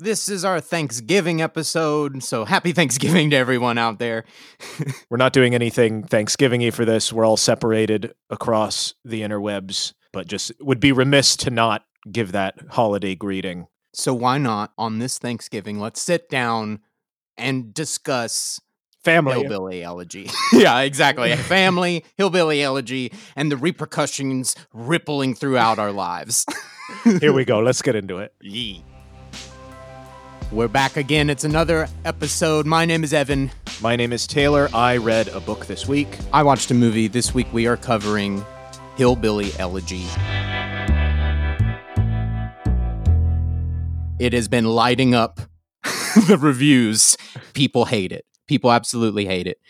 This is our Thanksgiving episode, so happy Thanksgiving to everyone out there. We're not doing anything Thanksgiving y for this. We're all separated across the interwebs, but just would be remiss to not give that holiday greeting. So, why not on this Thanksgiving? Let's sit down and discuss Family. hillbilly elegy. yeah, exactly. Family, hillbilly elegy, and the repercussions rippling throughout our lives. Here we go. Let's get into it. Yee. We're back again. It's another episode. My name is Evan. My name is Taylor. I read a book this week. I watched a movie. This week we are covering Hillbilly Elegy. It has been lighting up the reviews. People hate it. People absolutely hate it.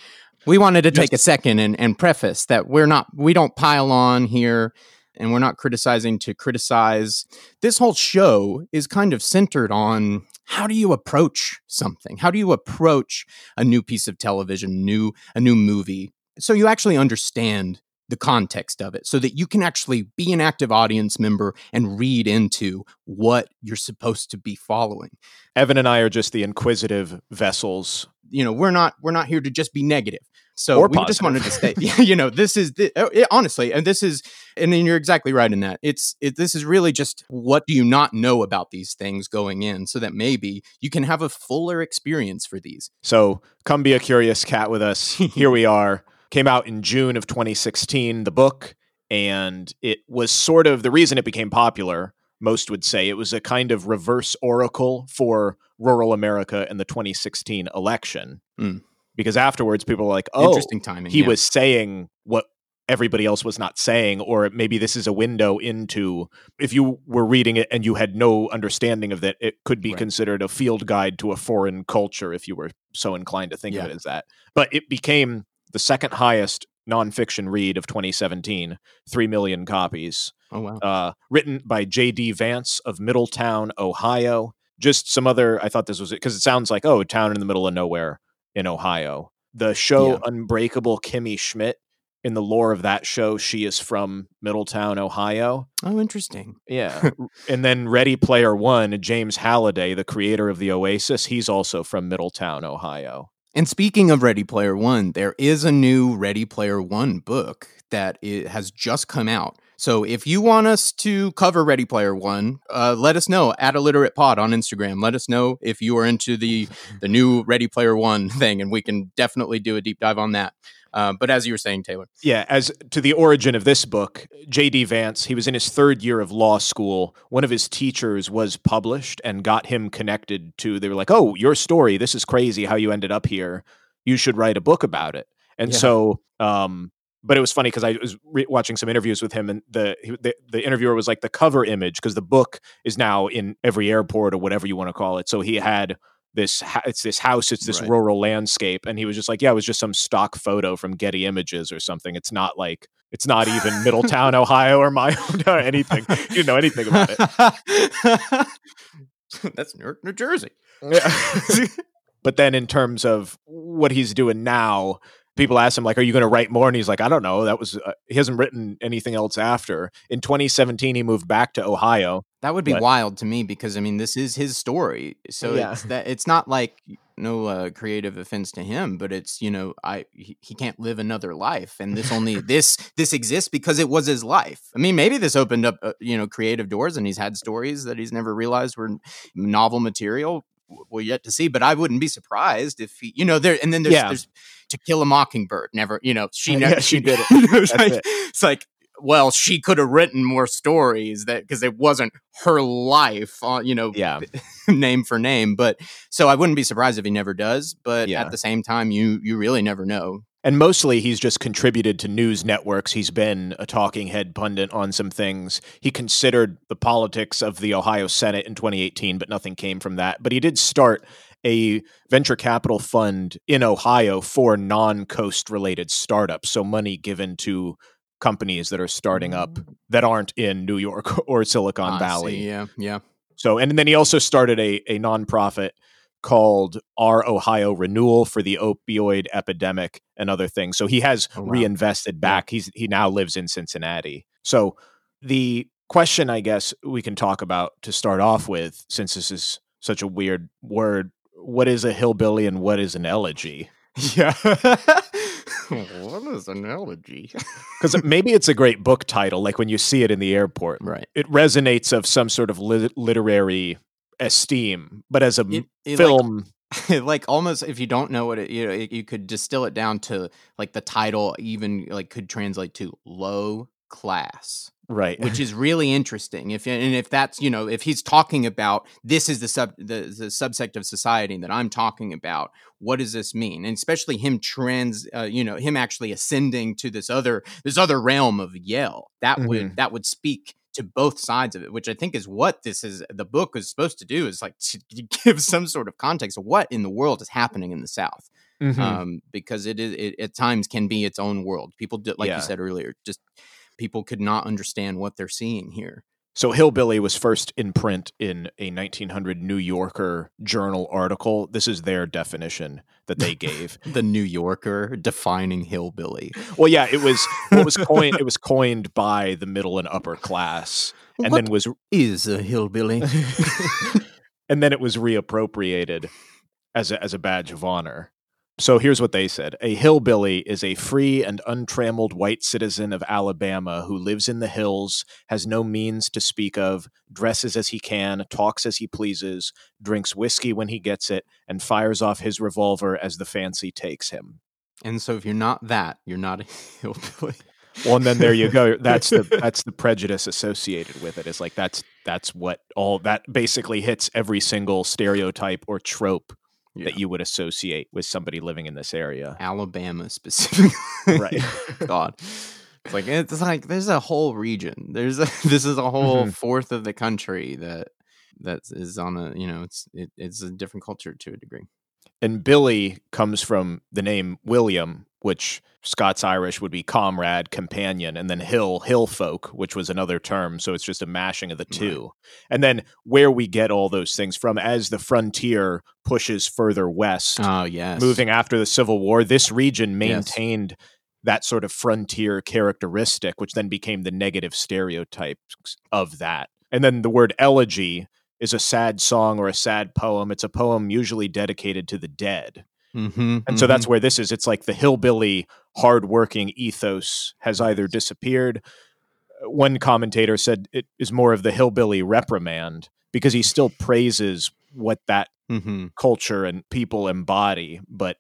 We wanted to take a second and, and preface that we're not we don't pile on here and we're not criticizing to criticize. This whole show is kind of centered on how do you approach something? How do you approach a new piece of television, new a new movie? So you actually understand the context of it so that you can actually be an active audience member and read into what you're supposed to be following. Evan and I are just the inquisitive vessels. You know, we're not we're not here to just be negative. So Or we just wanted to say, you know, this is the, oh, it- honestly, and this is, and then you're exactly right in that. It's it, this is really just what do you not know about these things going in, so that maybe you can have a fuller experience for these. So come be a curious cat with us. Here we are. Came out in June of 2016, the book, and it was sort of the reason it became popular. Most would say it was a kind of reverse oracle for rural America in the 2016 election. Mm. Because afterwards, people were like, oh, Interesting timing. he yeah. was saying what everybody else was not saying or maybe this is a window into if you were reading it and you had no understanding of that it could be Right. considered a field guide to a foreign culture if you were so inclined to think Yeah. of it as that but it became the second highest nonfiction read of 2017 3 million copies Oh wow. uh, written by j.d vance of middletown ohio just some other i thought this was it because it sounds like oh a town in the middle of nowhere in ohio the show Yeah. unbreakable kimmy schmidt in the lore of that show she is from middletown ohio Oh, interesting. yeah and then ready player one james halliday the creator of the oasis he's also from middletown ohio And speaking of Ready Player One, there is a new Ready Player One book that has just come out. So if you want us to cover Ready Player One, uh, let us know at Illiterate Pod on Instagram. Let us know if you are into the the new Ready Player One thing, and we can definitely do a deep dive on that. Uh, but as you were saying, Taylor, Yeah, as to the origin of this book, J.D. Vance, he was in his third year of law school. One of his teachers was published and got him connected to, they were like, oh, your story, this is crazy how you ended up here. You should write a book about it. And Yeah. so, um, but it was funny because I was re- watching some interviews with him, and the, the the interviewer was like the cover image because the book is now in every airport or whatever you want to call it. So he had this it's this house, it's this Right. rural landscape, and he was just like, yeah, it was just some stock photo from Getty Images or something. It's not like it's not even Middletown, Ohio, or my or anything. You know anything about it. That's Newark, New Jersey. yeah. but then in terms of what he's doing now people ask him like are you going to write more and he's like i don't know that was uh, he hasn't written anything else after in 2017 he moved back to ohio That would be But- wild to me because I mean this is his story. So Yeah. it's that it's not like no uh, creative offense to him, but it's you know I he, he can't live another life, and this only this this exists because it was his life. I mean, maybe this opened up uh, you know creative doors, and he's had stories that he's never realized were novel material. We're yet to see, but I wouldn't be surprised if he, you know, there. And then there's, Yeah. there's To Kill a Mockingbird. Never, you know, she Yeah, never, she did it. it's, like, it. it's like well, she could have written more stories that because it wasn't her life, uh, you know, yeah name for name. But so I wouldn't be surprised if he never does. But Yeah. at the same time, you you really never know. and mostly he's just contributed to news networks he's been a talking head pundit on some things he considered the politics of the ohio senate in 2018 but nothing came from that but he did start a venture capital fund in ohio for non-coast related startups so money given to companies that are starting up mm. that aren't in new york or silicon ah, I valley see, yeah, yeah. so, and then he also started a, a nonprofit called Our Ohio Renewal for the opioid epidemic and other things. So he has Oh, wow. reinvested back. He's he now lives in Cincinnati. So the question I guess we can talk about to start off with, since this is such a weird word. What is a hillbilly and what is an elegy? Yeah. what is an elegy? Because maybe it's a great book title, like when you see it in the airport. right. It resonates of some sort of lit- literary esteem, but as a It, it, like, film, like almost if you don't know what it you know it, you could distill it down to like the title even like could translate to low class right? which is really interesting if and if that's you know if he's talking about this is the sub the, the subsect of society that i'm talking about what does this mean and especially him trans uh, you know him actually ascending to this other this other realm of yell that would that would speak to both sides of it which i think is what this is the book is supposed to do is like to give some sort of context of what in the world is happening in the south Mhm. um, because it is it at times can be its own world. People, do, like Yeah. you said earlier, just people could not understand what they're seeing here. So Hillbilly was first in print in a 1900 New Yorker journal article. This is their definition that they gave. The New Yorker defining hillbilly. well, yeah, it was what was coined. It was coined by the middle and upper class, and What then was is a hillbilly? and then it was reappropriated as a, as a badge of honor. So here's what they said A hillbilly is a free and untrammeled white citizen of Alabama who lives in the hills, has no means to speak of, dresses as he can, talks as he pleases, drinks whiskey when he gets it, and fires off his revolver as the fancy takes him. and so, if you're not that, you're not a hillbilly. Well, and then there you go. That's the that's the prejudice associated with it. It's like that's that's what all that basically hits every single stereotype or trope Yeah. that you would associate with somebody living in this area. Alabama specifically. Right. God. It's like it's like there's a whole region. There's a this is a whole Mhm. fourth of the country that that is on a you know it's it, it's a different culture to a degree. And Billy comes from the name William, which Scots Irish would be comrade, companion, and then Hill, hill folk, which was another term. So it's just a mashing of the two. And then where we get all those things from as the frontier pushes further west, Oh yes, moving after the Civil War, this region Yes. maintained that sort of frontier characteristic, which then became the negative stereotypes of that. And then the word elegy is a sad song or a sad poem. It's a poem usually dedicated to the dead. Mm-hmm, And so that's where this is. It's like the hillbilly, hardworking ethos has either disappeared. One commentator said it is more of the hillbilly reprimand because he still praises what that hmm culture and people embody, but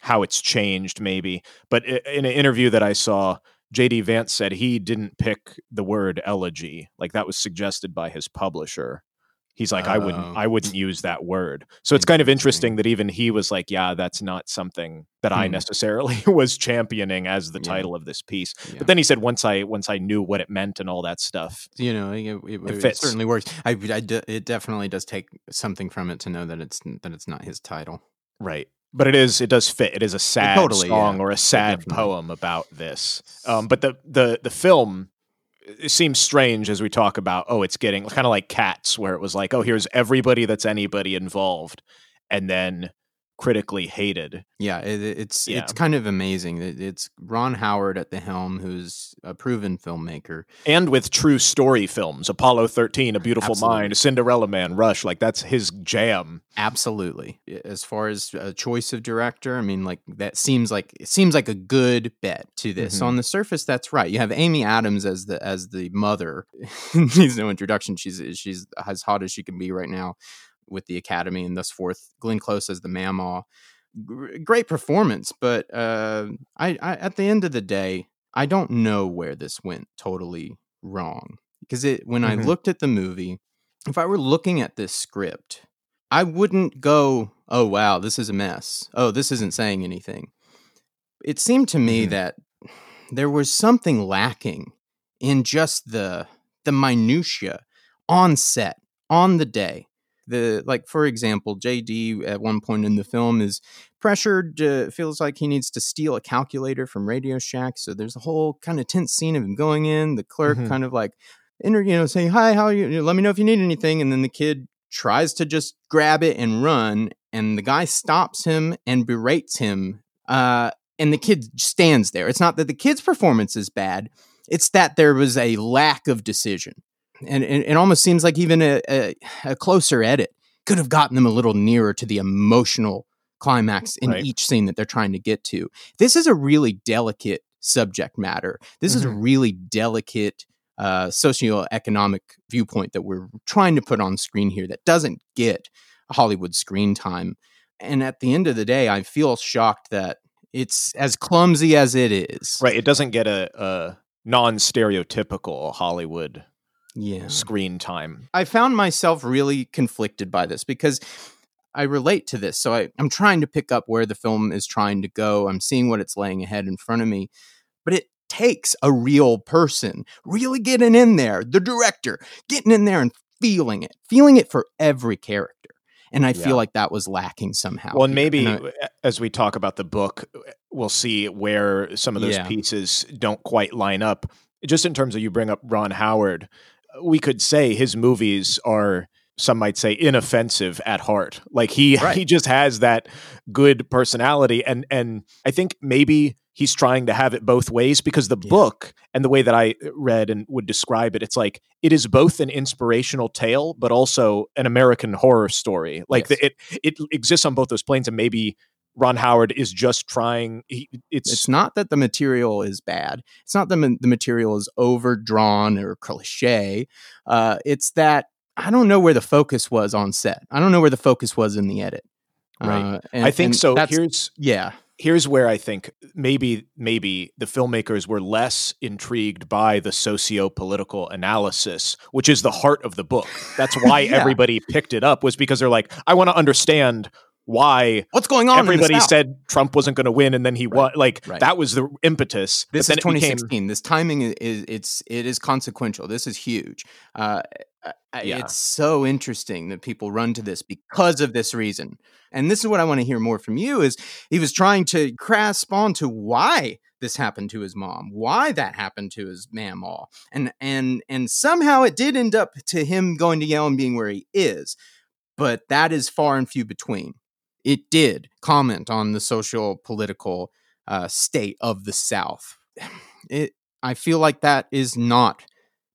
how it's changed maybe. But in an interview that I saw, JD Vance said he didn't pick the word elegy. Like that was suggested by his publisher. He's like, I wouldn't Oh. I wouldn't use that word. So it's kind of Interesting. that even he was like, Yeah, that's not something that I Hmm. necessarily was championing as the Yeah. title of this piece. Yeah. But then he said once I once I knew what it meant and all that stuff. you know it, it, it, it certainly works. I, I it definitely does take something from it to know that it's that it's not his title. Right. But it is it does fit. It is a sad totally, song yeah. or a sad definitely. poem about this. Um, but the the the film it seems strange as we talk about oh it's getting kind of like cats where it was like oh here's everybody that's anybody involved and then critically hated. Yeah, it, it- it's Yeah. it's kind of amazing. It, it's Ron Howard at the helm, who's a proven filmmaker. And with true story films, Apollo 13, A Beautiful Absolutely. Mind, Cinderella Man, Rush, like that's his jam. Absolutely. As far as a choice of director, I mean, like that seems like it seems like a good bet to this. Mhm. On the surface, that's right. You have Amy Adams as the as the mother. Needs no introduction. She's she's as hot as she can be right now with the Academy, and thus forth. Glenn Close as the Mamaw. Gr- Great performance, but uh, I, I at the end of the day, I don't know where this went totally wrong because it when I Mhm. looked at the movie, if I were looking at this script, I wouldn't go, "Oh wow, this is a mess. Oh, this isn't saying anything." It seemed to me Mhm. that there was something lacking in just the the minutia on set on the day. The like for example, JD at one point in the film is pressured uh, feels like he needs to steal a calculator from Radio Shack. So there's a whole kind of tense scene of him going in, the clerk Mhm. kind of like inter, you know, saying, "Hi, how are you? You know, Let me know if you need anything." And then the kid tries to just grab it and run, and the guy stops him and berates him. Uh, and the kid stands there. It's not that the kid's performance is bad; it's that there was a lack of decision, and, and it almost seems like even a, a, a closer edit could have gotten them a little nearer to the emotional climax in Right. each scene that they're trying to get to. This is a really delicate subject matter. This is a Mhm. really delicate uh, socioeconomic viewpoint that we're trying to put on screen here that doesn't get Hollywood screen time. And at the end of the day, I feel shocked that it's as clumsy as it is. Right. It doesn't get a, a non stereotypical Hollywood Yeah. screen time. I found myself really conflicted by this because I relate to this. So I, I'm trying to pick up where the film is trying to go. I'm seeing what it's laying ahead in front of me. But it takes a real person really getting in there, the director getting in there and feeling it, feeling it for every character. And I Yeah. feel like that was lacking somehow. Well, and here. maybe And I- as we talk about the book, we'll see where some of those Yeah. pieces don't quite line up. Just in terms of you bring up Ron Howard, we could say his movies are some might say inoffensive at heart. Like he Right. he just has that good personality and and I think maybe he's trying to have it both ways because the Yeah. book and the way that I read and would describe it it's like it is both an inspirational tale but also an American horror story. Like Yes. the, it it exists on both those planes and maybe Ron Howard is just trying he, it's, it's not that the material is bad. It's not that ma- the material is overdrawn or cliche. Uh, it's that I don't know where the focus was on set. I don't know where the focus was in the edit. Right. Uh, and- I think so. Here's yeah, here's where I think maybe maybe the filmmakers were less intrigued by the socio-political analysis, which is the heart of the book. That's why Yeah. everybody picked it up was because they're like, I want to understand why what's going on? everybody said Trump wasn't going to win and then he won. Like right. that was the impetus. This is then it became 2016. this timing is, is it's it is consequential. This is huge. Uh, Yeah. It's so interesting that people run to this because of this reason. And this is what I want to hear more from you. Is he was trying to grasp on to why this happened to his mom, why that happened to his mamaw, and and and somehow it did end up to him going to Yale and being where he is. But that is far and few between. It did comment on the social political uh, state of the South. It, I feel like that is not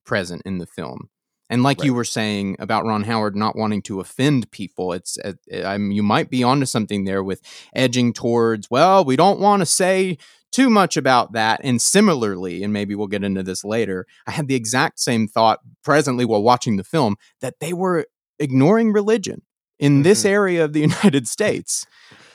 present in the film. And like you were saying about Ron Howard not wanting to offend people, it's uh, I mean, you might be onto something there with edging towards. Well, we don't want to say too much about that. And similarly, and maybe we'll get into this later, I had the exact same thought presently while watching the film that they were ignoring religion in this Mhm. area of the United States.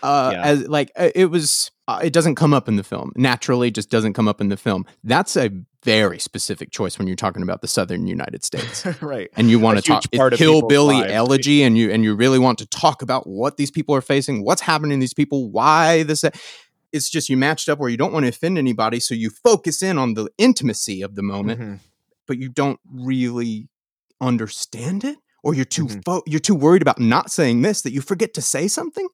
Uh, Yeah. as like uh, it was, uh, it doesn't come up in the film. Naturally, it just doesn't come up in the film. That's a very specific choice when you're talking about the Southern United States, right. and you want to talk part it's of people's hillbilly lives. elegy, and you and you really want to talk about what these people are facing, what's happening to these people, why this. It's just you matched up where you don't want to offend anybody, so you focus in on the intimacy of the moment Mhm. but you don't really understand it or you're too Mhm. fo- you're too worried about not saying this that you forget to say something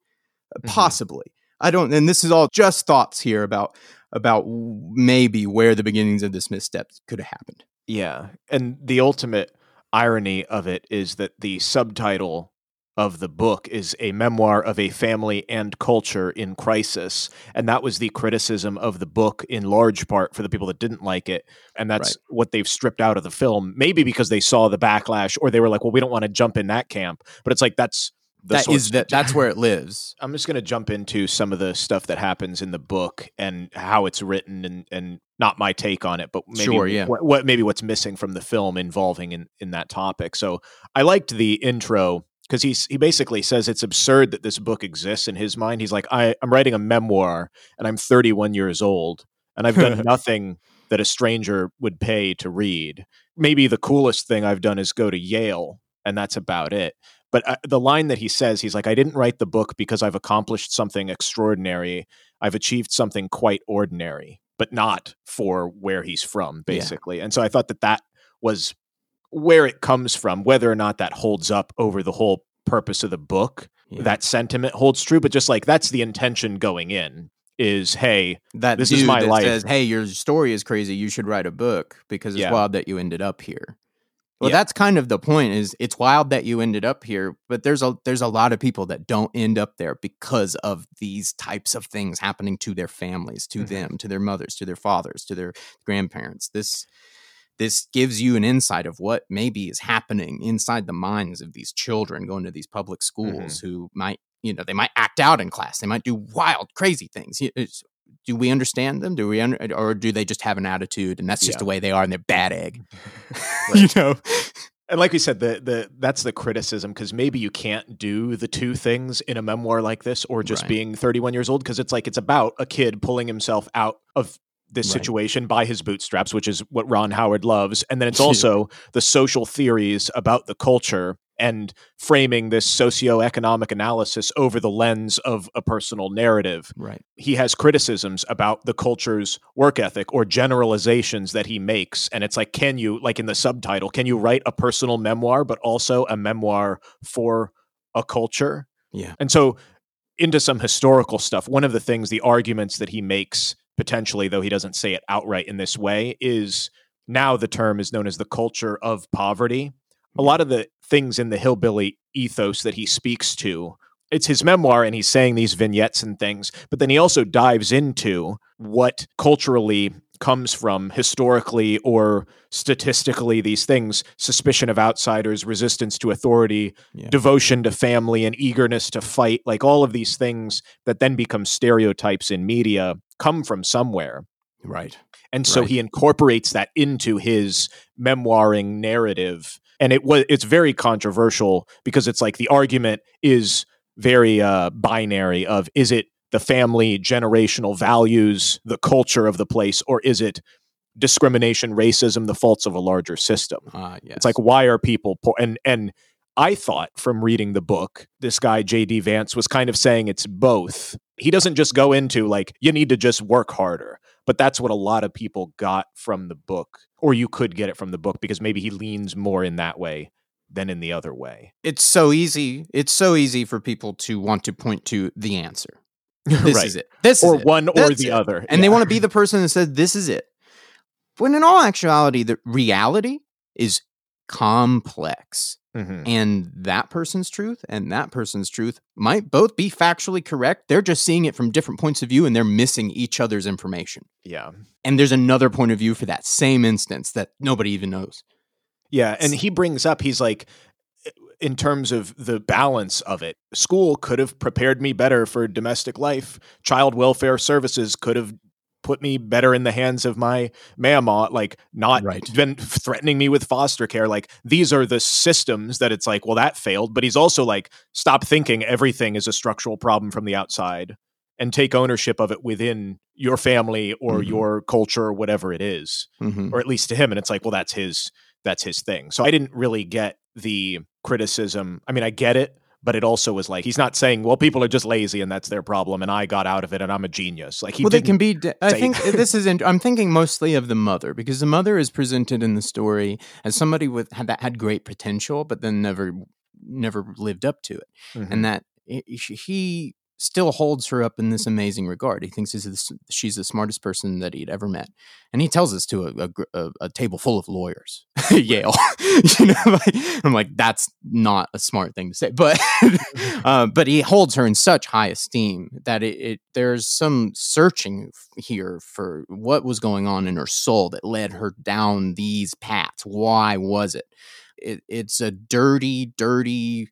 Uh, Mhm. possibly i don't and this is all just thoughts here about about maybe where the beginnings of this misstep could have happened Yeah. And the ultimate irony of it is that the subtitle of the book is a memoir of a family and culture in crisis. And that was the criticism of the book in large part for the people that didn't like it. And that's what they've stripped out of the film, maybe because they saw the backlash or they were like, well, we don't want to jump in that camp. But it's like, that's the that that that's where it lives I'm just going to jump into some of the stuff that happens in the book and how it's written and and not my take on it, but maybe Sure, yeah. what, what maybe what's missing from the film involving in in that topic. So I liked the intro because he's he basically says it's absurd that this book exists in his mind. He's like, I, I'm writing a memoir and I'm 31 years old and I've done nothing that a stranger would pay to read. Maybe the coolest thing I've done is go to Yale, and that's about it. But uh, the line that he says, he's like, I didn't write the book because I've accomplished something extraordinary. I've achieved something quite ordinary, but not for where he's from, Yeah. basically. And so I thought that that was where it comes from, whether or not that holds up over the whole purpose of the book. Yeah. That sentiment holds true, but just like that's the intention going in is, hey, that this is my life. says hey your story is crazy you should write a book because it's Yeah. wild that you ended up here well Yeah. that's kind of the point is it's wild that you ended up here but there's a there's a lot of people that don't end up there because of these types of things happening to their families to Mhm. them to their mothers to their fathers to their grandparents this this gives you an insight of what maybe is happening inside the minds of these children going to these public schools mm-hmm. who might you know they might act out in class they might do wild crazy things it's, do we understand them do we under, or do they just have an attitude and that's just yeah. the way they are and they're bad egg you know and like we said the the that's the criticism because maybe you can't do the two things in a memoir like this or just right. being 31 years old because it's like it's about a kid pulling himself out of this right. situation by his bootstraps, which is what Ron Howard loves. And then it's also the social theories about the culture and framing this socioeconomic analysis over the lens of a personal narrative. Right. He has criticisms about the culture's work ethic or generalizations that he makes. And it's like, can you, like in the subtitle, can you write a personal memoir, but also a memoir for a culture? Yeah. And so into some historical stuff, one of the things, the arguments that he makes potentially, though he doesn't say it outright in this way, is now the term is known as the culture of poverty. A mm-hmm. lot of the things in the hillbilly ethos that he speaks to, it's his memoir and he's saying these vignettes and things, but then he also dives into what culturally comes from historically or statistically these things suspicion of outsiders resistance to authority yeah. devotion to family and eagerness to fight like all of these things that then become stereotypes in media come from somewhere right and so right. he incorporates that into his memoiring narrative and it was it's very controversial because it's like the argument is very uh binary of is it the family generational values the culture of the place or is it discrimination racism the faults of a larger system uh, yes. it's like why are people poor and and i thought from reading the book this guy jd vance was kind of saying it's both he doesn't just go into like you need to just work harder but that's what a lot of people got from the book or you could get it from the book because maybe he leans more in that way than in the other way it's so easy it's so easy for people to want to point to the answer this right. is it. This or one or the it. other, and yeah. they want to be the person that said, "This is it." When in all actuality, the reality is complex, mm-hmm. and that person's truth and that person's truth might both be factually correct. They're just seeing it from different points of view, and they're missing each other's information. Yeah, and there's another point of view for that same instance that nobody even knows. Yeah, and he brings up, he's like, in terms of the balance of it. School could have prepared me better for domestic life. Child welfare services could have put me better in the hands of my mamaw, like not right. been threatening me with foster care. Like these are the systems that it's like, well, that failed. But he's also like, stop thinking everything is a structural problem from the outside and take ownership of it within your family or mm-hmm. your culture or whatever it is. Mm-hmm. or at least to him. And it's like, well, that's his that's his thing. So I didn't really get the criticism. I mean, I get it, but it also was like he's not saying, "Well, people are just lazy and that's their problem," and I got out of it and I'm a genius. Like he well, they can be. I think this is. I'm thinking mostly of the mother because the mother is presented in the story as somebody with that had great potential, but then never never lived up to it, mm-hmm. and that he still holds her up in this amazing regard. He thinks she's the smartest person that he'd ever met, and he tells this to a, a, a table full of lawyers, Yale. you know, I'm like, that's not a smart thing to say, but uh, but he holds her in such high esteem that it, it there's some searching here for what was going on in her soul that led her down these paths. Why was it? it it's a dirty, dirty,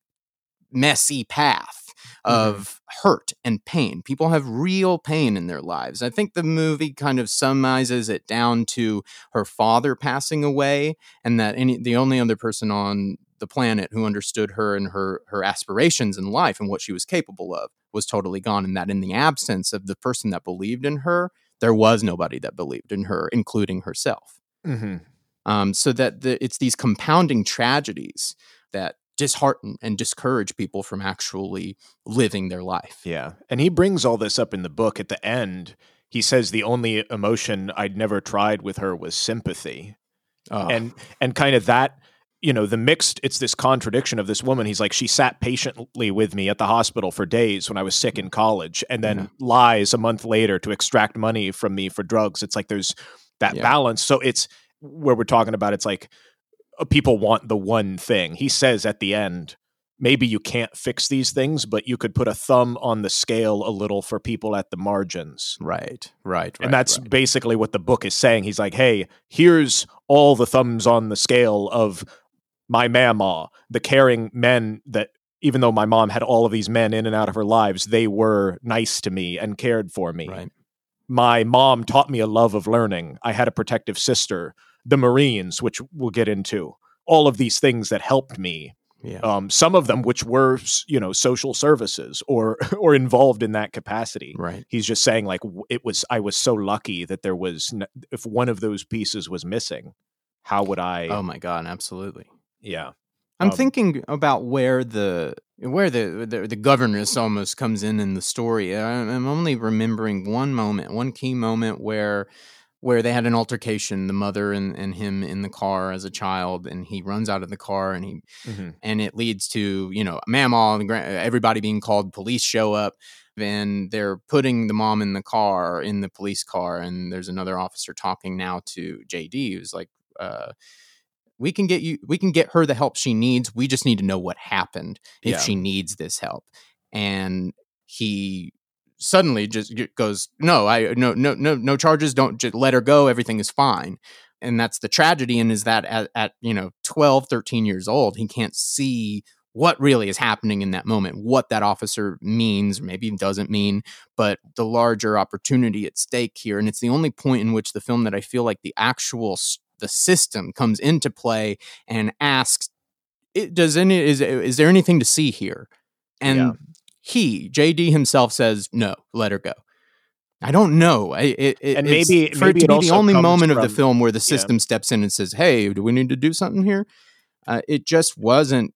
messy path Mm-hmm. of mm-hmm. hurt and pain. People have real pain in their lives. I think the movie kind of summarizes it down to her father passing away, and that any the only other person on the planet who understood her and her her aspirations in life and what she was capable of was totally gone, and that in the absence of the person that believed in her, there was nobody that believed in her, including herself. Mm-hmm. Um, so that the, it's these compounding tragedies that dishearten and discourage people from actually living their life. Yeah. And he brings all this up in the book at the end. He says the only emotion I'd never tried with her was sympathy. Oh. And and kind of that you know the mixed it's this contradiction of this woman he's like she sat patiently with me at the hospital for days when i was sick in college and then yeah. lies a month later to extract money from me for drugs it's like there's that yeah. balance so it's where we're talking about it's like Uh, people want the one thing. He says at the end, maybe you can't fix these things, but you could put a thumb on the scale a little for people at the margins. Right, right, right and that's right. basically what the book is saying. He's like, hey, here's all the thumbs on the scale of my mamaw, the caring men that even though my mom had all of these men in and out of her lives, they were nice to me and cared for me. right. My mom taught me a love of learning. I had a protective sister, the Marines, which we'll get into. All of these things that helped me. Yeah. Um, some of them which were, you know, social services or or involved in that capacity. right. He's just saying like it was. I was so lucky that there was. n- If one of those pieces was missing, how would I? Oh my god, absolutely. yeah. I'm Um, thinking about where the where the, the the governess almost comes in in the story. I'm only remembering one moment, one key moment where where they had an altercation, the mother and, and him in the car as a child, and he runs out of the car and he Mhm. and it leads to you know mamaw and everybody being called police show up and they're putting the mom in the car in the police car and there's another officer talking now to jd who's like uh, we can get you we can get her the help she needs we just need to know what happened if Yeah. she needs this help and he suddenly just goes no i no no no no charges don't just let her go everything is fine and that's the tragedy and is that at, at you know 12 13 years old he can't see what really is happening in that moment what that officer means maybe doesn't mean but the larger opportunity at stake here and it's the only point in which the film that i feel like the actual the system comes into play and asks it, does any is is there anything to see here and Yeah. He jd himself says no let her go. I don't know. I, it, it, And it's- maybe- for maybe it to be the only moment of the film where the system steps in and says hey do we need to do something here? Uh, it just wasn't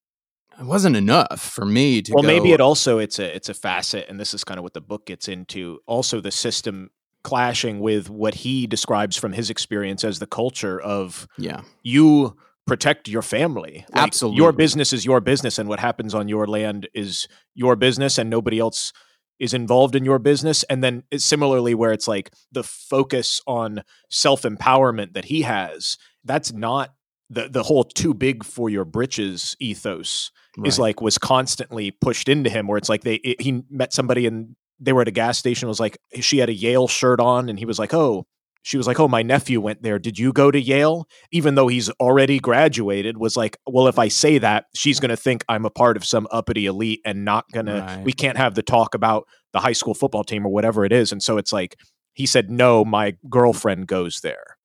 it wasn't enough for me to well maybe it also it's a it's a facet and this is kind of what the book gets into also the system clashing with what he describes from his experience as the culture of yeah. you protect your family. Like, your business is your business and what happens on your land is your business and nobody else is involved in your business. And then it's similarly where it's like the focus on self-empowerment that he has that's not the the whole too big for your britches ethos is like was constantly pushed into him where it's like they it, he met somebody and they were at a gas station was like she had a Yale shirt on and he was like oh she was like oh my nephew went there. Did you go to Yale? Even though he's already graduated was like well if I say that she's going to think I'm a part of some uppity elite and not going to we can't have the talk about the high school football team or whatever it is. And so it's like he said no my girlfriend goes there.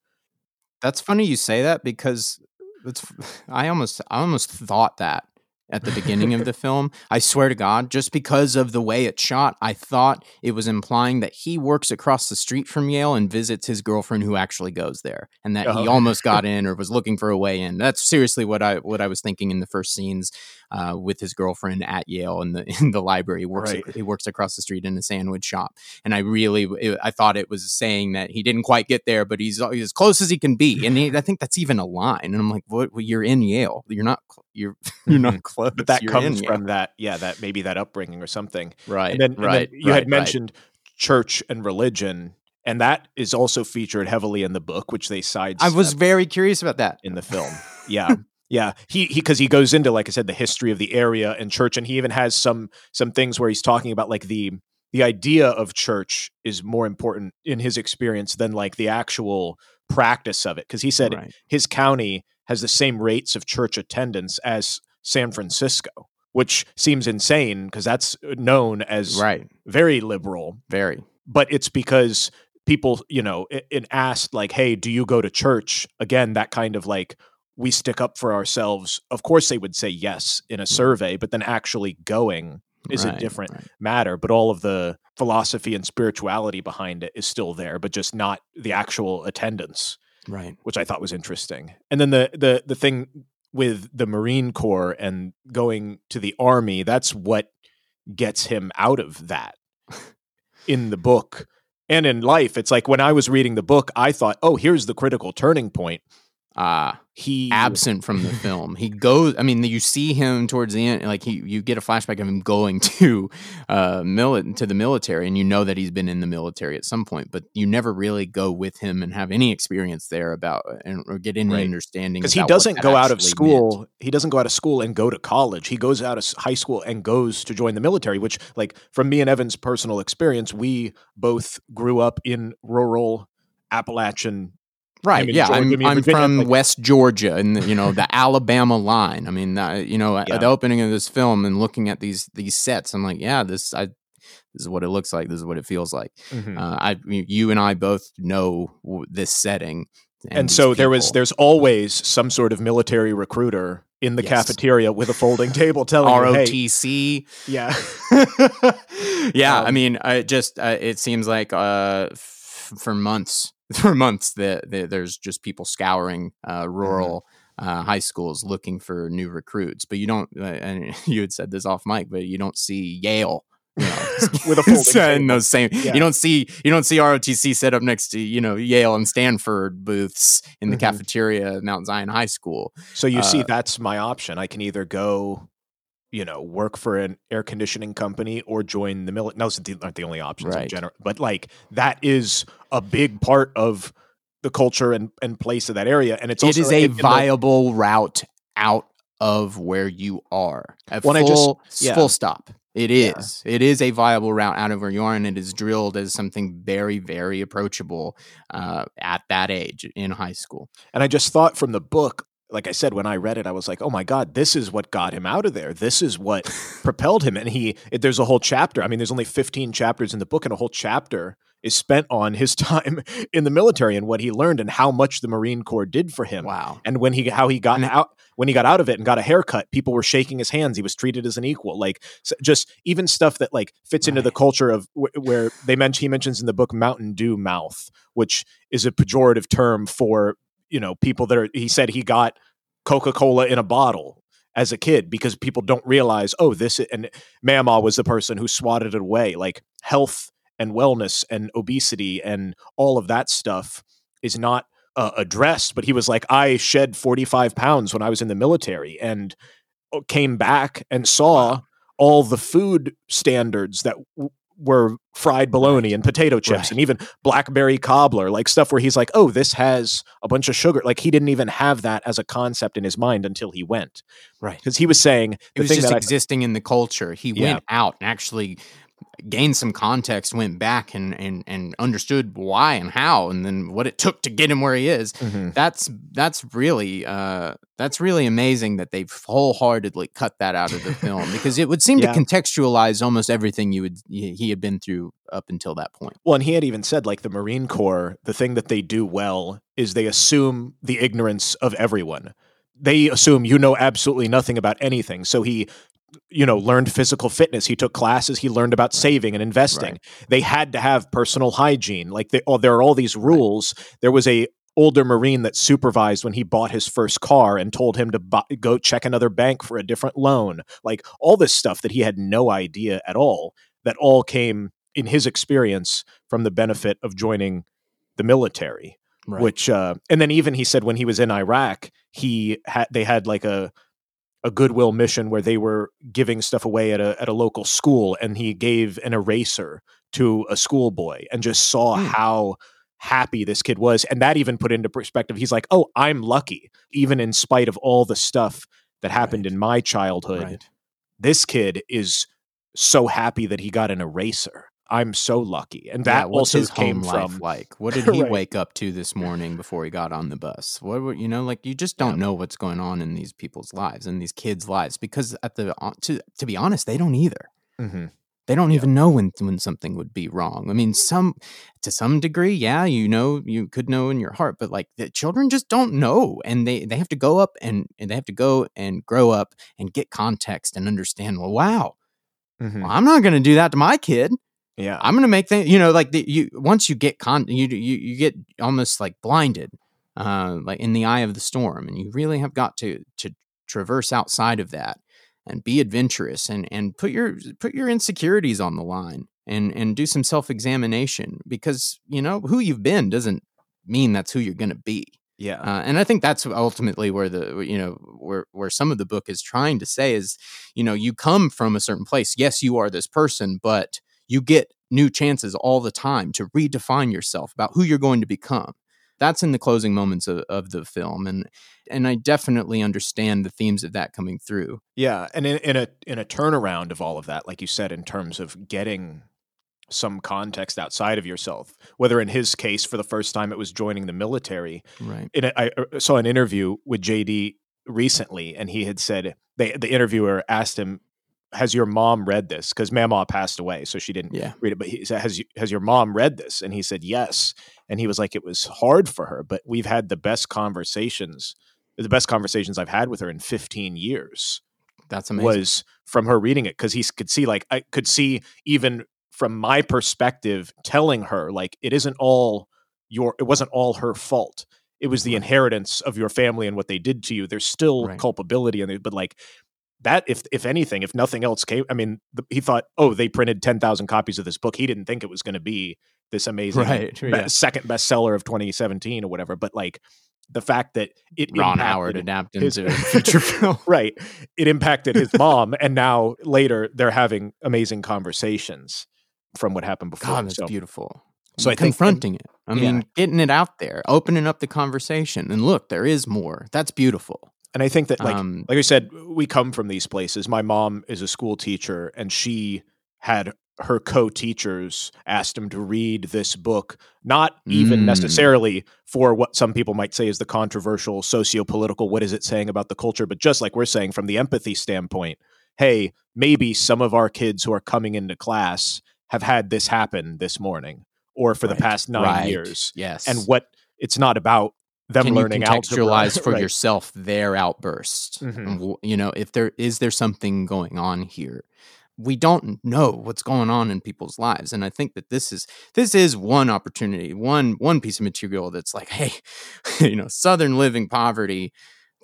That's funny you say that because it's I almost I almost thought that at the beginning of the film. I swear to God, just because of the way it's shot, I thought it was implying that he works across the street from Yale and visits his girlfriend who actually goes there, and that he Oh. almost got in or was looking for a way in. That's seriously what I what I was thinking in the first scenes uh, with his girlfriend at Yale in the in the library. He works Right. he works across the street in a sandwich shop, and I really it, I thought it was saying that he didn't quite get there, but he's, he's as close as he can be, and he, I think that's even a line. And I'm like, what? Well, you're in Yale. You're not. You're you're not close. but that You're comes in Yale. from that yeah that maybe that upbringing or something right. and then, and then right. you right, had mentioned church and religion and that is also featured heavily in the book which they side I was very curious about that. in the film yeah yeah he he because he goes into like i said the history of the area and church and he even has some some things where he's talking about like the the idea of church is more important in his experience than like the actual practice of it because he said right. his county has the same rates of church attendance as San Francisco, which seems insane because that's known as Right. very liberal. Very. But it's because people, you know, it, it asked like, "Hey, do you go to church?" Again, that kind of like we stick up for ourselves. Of course, they would say yes in a mm-hmm. survey, but then actually going is a different right. matter. But all of the philosophy and spirituality behind it is still there, but just not the actual attendance Right. which I thought was interesting. And then the the the thing with the Marine Corps and going to the army, that's what gets him out of that in the book and in life. It's like when I was reading the book, I thought, "Oh, here's the critical turning point." Uh He absent from the film. He goes. I mean, you see him towards the end. Like he, you get a flashback of him going to, uh, mili- to the military, and you know that he's been in the military at some point. But you never really go with him and have any experience there about and or get any Right. understanding because he doesn't go out of school meant. he doesn't go out of school and go to college he goes out of high school and goes to join the military which like from me and evan's personal experience we both grew up in rural appalachian Right. Yeah. Georgia, I I'm, I'm from like- West Georgia and, you know, the Alabama line. I mean, uh, you know, at Yeah. the opening of this film and looking at these these sets, I'm like, yeah, this I this is what it looks like. This is what it feels like. Mhm. Uh, I you and I both know this setting. and these so there was there's always some sort of military recruiter in the Yes. cafeteria with a folding table telling you, hey, ROTC. yeah yeah, I Um, mean, I just uh, it seems like uh, f- for months, for months that that there's just people scouring uh, rural uh, high schools looking for new recruits. But you don't, uh, and you had said this off mic, but you don't see Yale. You know, With a folding those same, Yeah. you don't see you don't see ROTC set up next to you know Yale and Stanford booths in the Mhm. cafeteria at Mount Zion High School. So you see, Uh, that's my option. I can either go, you know, work for an air conditioning company or join the military. No, those aren't the only options in general. But like that is a big part of the culture and, and place of that area. And it's it is a in- in the- viable route out of where you are. A When I just- full, yeah. full stop. It is. Yeah. It is a viable route out of where you are, and it is drilled as something very, very approachable uh, at that age in high school. And I just thought from the book, like I said, when I read it, I was like, oh my God, this is what got him out of there. This is what propelled him. And he, it, there's a whole chapter. I mean, there's only 15 chapters in the book, and a whole chapter is spent on his time in the military and what he learned and how much the Marine Corps did for him. Wow. And when he, how he got out, when he got out of it and got a haircut, people were shaking his hands. He was treated as an equal. Like just even stuff that like fits into the culture of wh- where they mention, he mentions in the book Mountain Dew mouth, which is a pejorative term for, you know, people that are, he said he got Coca Cola in a bottle as a kid because people don't realize, oh, this, and Mamaw was the person who swatted it away. Like health and wellness and obesity and all of that stuff is not uh, addressed. But he was like, I shed 45 pounds when I was in the military and uh, came back and saw all the food standards that were fried bologna and potato chips Right. and even blackberry cobbler, like stuff where he's like, oh, this has a bunch of sugar. Like he didn't even have that as a concept in his mind until he went. Right. Because he was saying It the was thing just that I- existing in the culture. He Yeah. went out and actually gained some context, went back and, and, and understood why and how, and then what it took to get him where he is. Mhm. that's that's really uh that's really amazing that they've wholeheartedly cut that out of the film because it would seem Yeah. to contextualize almost everything you would he he had been through up until that point. Well, and he had even said, like, the Marine Corps, the thing that they do well is they assume the ignorance of everyone. They assume you know absolutely nothing about anything. So he, you know, learned physical fitness. He took classes. He learned about saving and investing. They had to have personal hygiene. Like, they, oh, there are all these rules. There was a older Marine that supervised when he bought his first car and told him to buy, go check another bank for a different loan. Like all this stuff that he had no idea at all. That all came in his experience from the benefit of joining the military right. which uh and then even he said when he was in Iraq he had they had like a a goodwill mission where they were giving stuff away at a at a local school and he gave an eraser to a schoolboy and just saw Hmm. how happy this kid was and that even put into perspective he's like oh I'm lucky even in spite of all the stuff that happened Right. in my childhood right. this kid is so happy that he got an eraser I'm so lucky and Yeah, that what's also his came home life from like? What did he Right. wake up to this morning before he got on the bus? What were you know like you just don't Yeah. know what's going on in these people's lives and these kids' lives because at the uh, to to be honest they don't either. Mhm. They don't Yeah. even know when when something would be wrong. I mean, some to some degree, yeah, you know, you could know in your heart, but like the children just don't know, and they they have to go up and, and they have to go and grow up and get context and understand. Well, wow, Mhm. well, I'm not going to do that to my kid. Yeah I'm going to make things, you know, like the, you once you get con, you you you get almost like blinded, uh, like in the eye of the storm, and you really have got to to traverse outside of that and be adventurous and and put your put your insecurities on the line and and do some self examination because you know who you've been doesn't mean that's who you're going to be. Yeah. Uh, and I think that's ultimately where the you know where where some of the book is trying to say is you know you come from a certain place. Yes, you are this person, but you get new chances all the time to redefine yourself about who you're going to become. That's in the closing moments of, of the film, and and I definitely understand the themes of that coming through. Yeah, and in, in a in a turnaround of all of that, like you said, in terms of getting some context outside of yourself. Whether in his case, for the first time, it was joining the military. Right. In a, I uh, saw an interview with JD recently, and he had said they, the interviewer asked him, "Has your mom read this?" Because Mamaw passed away, so she didn't Yeah. read it. But he said, "Has has your mom read this?" And he said, "Yes." And he was like, "It was hard for her, but we've had the best conversations." The best conversations I've had with her in 15 years That's amazing. was from her reading it because he could see like i could see even from my perspective telling her like it isn't all your it wasn't all her fault it was the inheritance of your family and what they did to you there's still Right. culpability in it but like that if if anything if nothing else came i mean the, he thought oh they printed 10,000 copies of this book he didn't think it was going to be this amazing Right, be- yeah. second bestseller of 2017 or whatever but like the fact that it Ron Howard adapted his- into feature film. right it impacted his mom and now later they're having amazing conversations from what happened before God, that's so, beautiful. so i think confronting it. I Yeah. mean, getting it out there, opening up the conversation, and look, there is more. That's beautiful. And i think that like um, like i said we come from these places my mom is a school teacher and she had her co-teachers asked him to read this book not even Mm. necessarily for what some people might say is the controversial socio-political what is it saying about the culture but just like we're saying from the empathy standpoint hey maybe some of our kids who are coming into class have had this happen this morning or for the past nine right, years Yes. and what it's not about them can learning you algebra, contextualize for right. yourself their outburst? Mhm. You know, if there is there something going on here, we don't know what's going on in people's lives, and I think that this is this is one opportunity, one one piece of material that's like, hey, you know, Southern living poverty.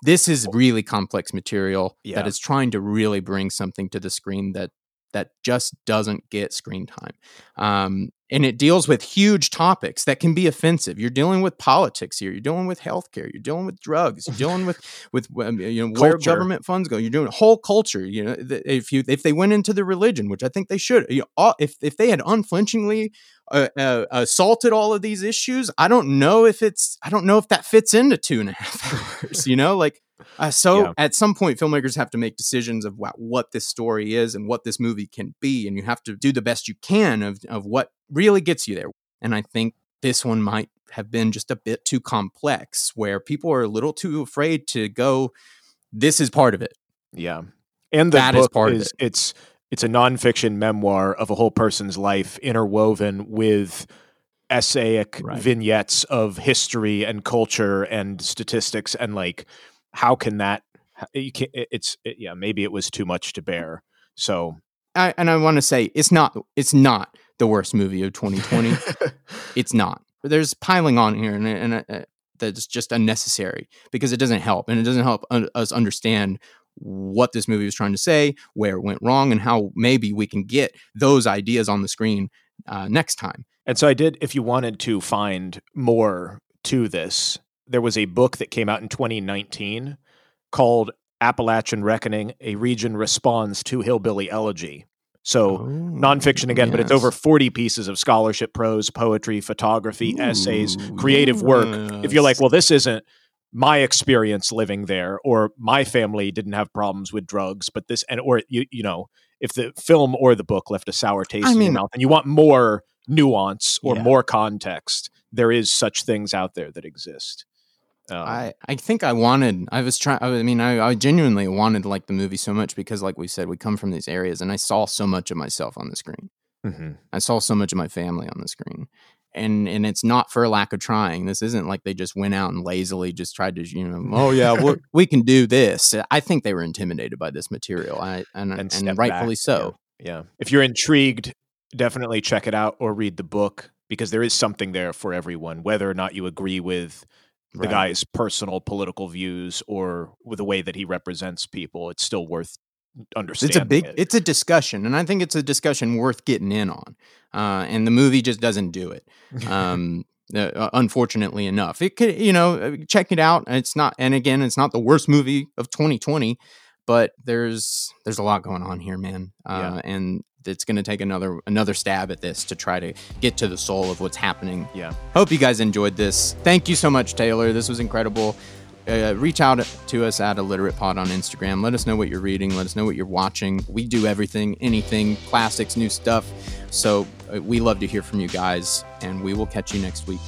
This is really complex material Yeah. that is trying to really bring something to the screen that that just doesn't get screen time. Um, and it deals with huge topics that can be offensive. You're dealing with politics here. You're dealing with healthcare. You're dealing with drugs. You're dealing with with um, you know where Culture. government funds go. You're doing a whole culture. You know, if you if they went into the religion, which I think they should, you know, all, if if they had unflinchingly uh, uh, assaulted all of these issues, I don't know if it's I don't know if that fits into two and a half hours. You know, like uh, so Yeah. at some point, filmmakers have to make decisions of what, what this story is and what this movie can be, and you have to do the best you can of of what really gets you there. And I think this one might have been just a bit too complex, where people are a little too afraid to go. This is part of it. Yeah, and the That is book part of is it's it's a nonfiction memoir of a whole person's life interwoven with essayic Right. vignettes of history and culture and statistics and like how can that you can it's it, yeah maybe it was too much to bear so I, and I want to say it's not it's not the worst movie of 2020. it's not. There's piling on here, and, and uh, that's just unnecessary because it doesn't help, and it doesn't help un- us understand what this movie was trying to say, where it went wrong, and how maybe we can get those ideas on the screen uh, next time. And so I did, if you wanted to find more to this, there was a book that came out in 2019 called Appalachian Reckoning A Region Responds to Hillbilly Elegy. So, oh, nonfiction again, but it's Oh, over 40 pieces of scholarship, prose, poetry, photography, essays, Ooh, creative work. If you're like, well, this isn't my experience living there, or my family didn't have problems with drugs, but this, and or you, you know, if the film or the book left a sour taste I in your mouth, and you want more nuance or Yeah. more context, there is such things out there that exist. Um, I, I think I wanted I was trying I mean I, I genuinely wanted like the movie so much because like we said we come from these areas and I saw so much of myself on the screen. mhm. I saw so much of my family on the screen. And and it's not for a lack of trying. This isn't like they just went out and lazily just tried to, you know, oh yeah, we we can do this. I think they were intimidated by this material. I and And and, rightfully back, so. Yeah. If you're intrigued, definitely check it out or read the book because there is something there for everyone, whether or not you agree with the Right. guy's personal political views or the way that he represents people. It's still worth understanding. It's a big it. it's a discussion and I think it's a discussion worth getting in on. Uh, and the movie just doesn't do it. Um, Uh, unfortunately enough, it could you know uh, check it out. It's not, and again, it's not the worst movie of 2020, but there's there's a lot going on here, man. Uh, yeah. And it's going to take another another stab at this to try to get to the soul of what's happening. Yeah. Hope you guys enjoyed this. Thank you so much, Taylor. This was incredible. Uh, reach out to us at Illiterate Pod on Instagram. Let us know what you're reading. Let us know what you're watching. We do everything, anything, classics, new stuff. So uh, we love to hear from you guys, and we will catch you next week.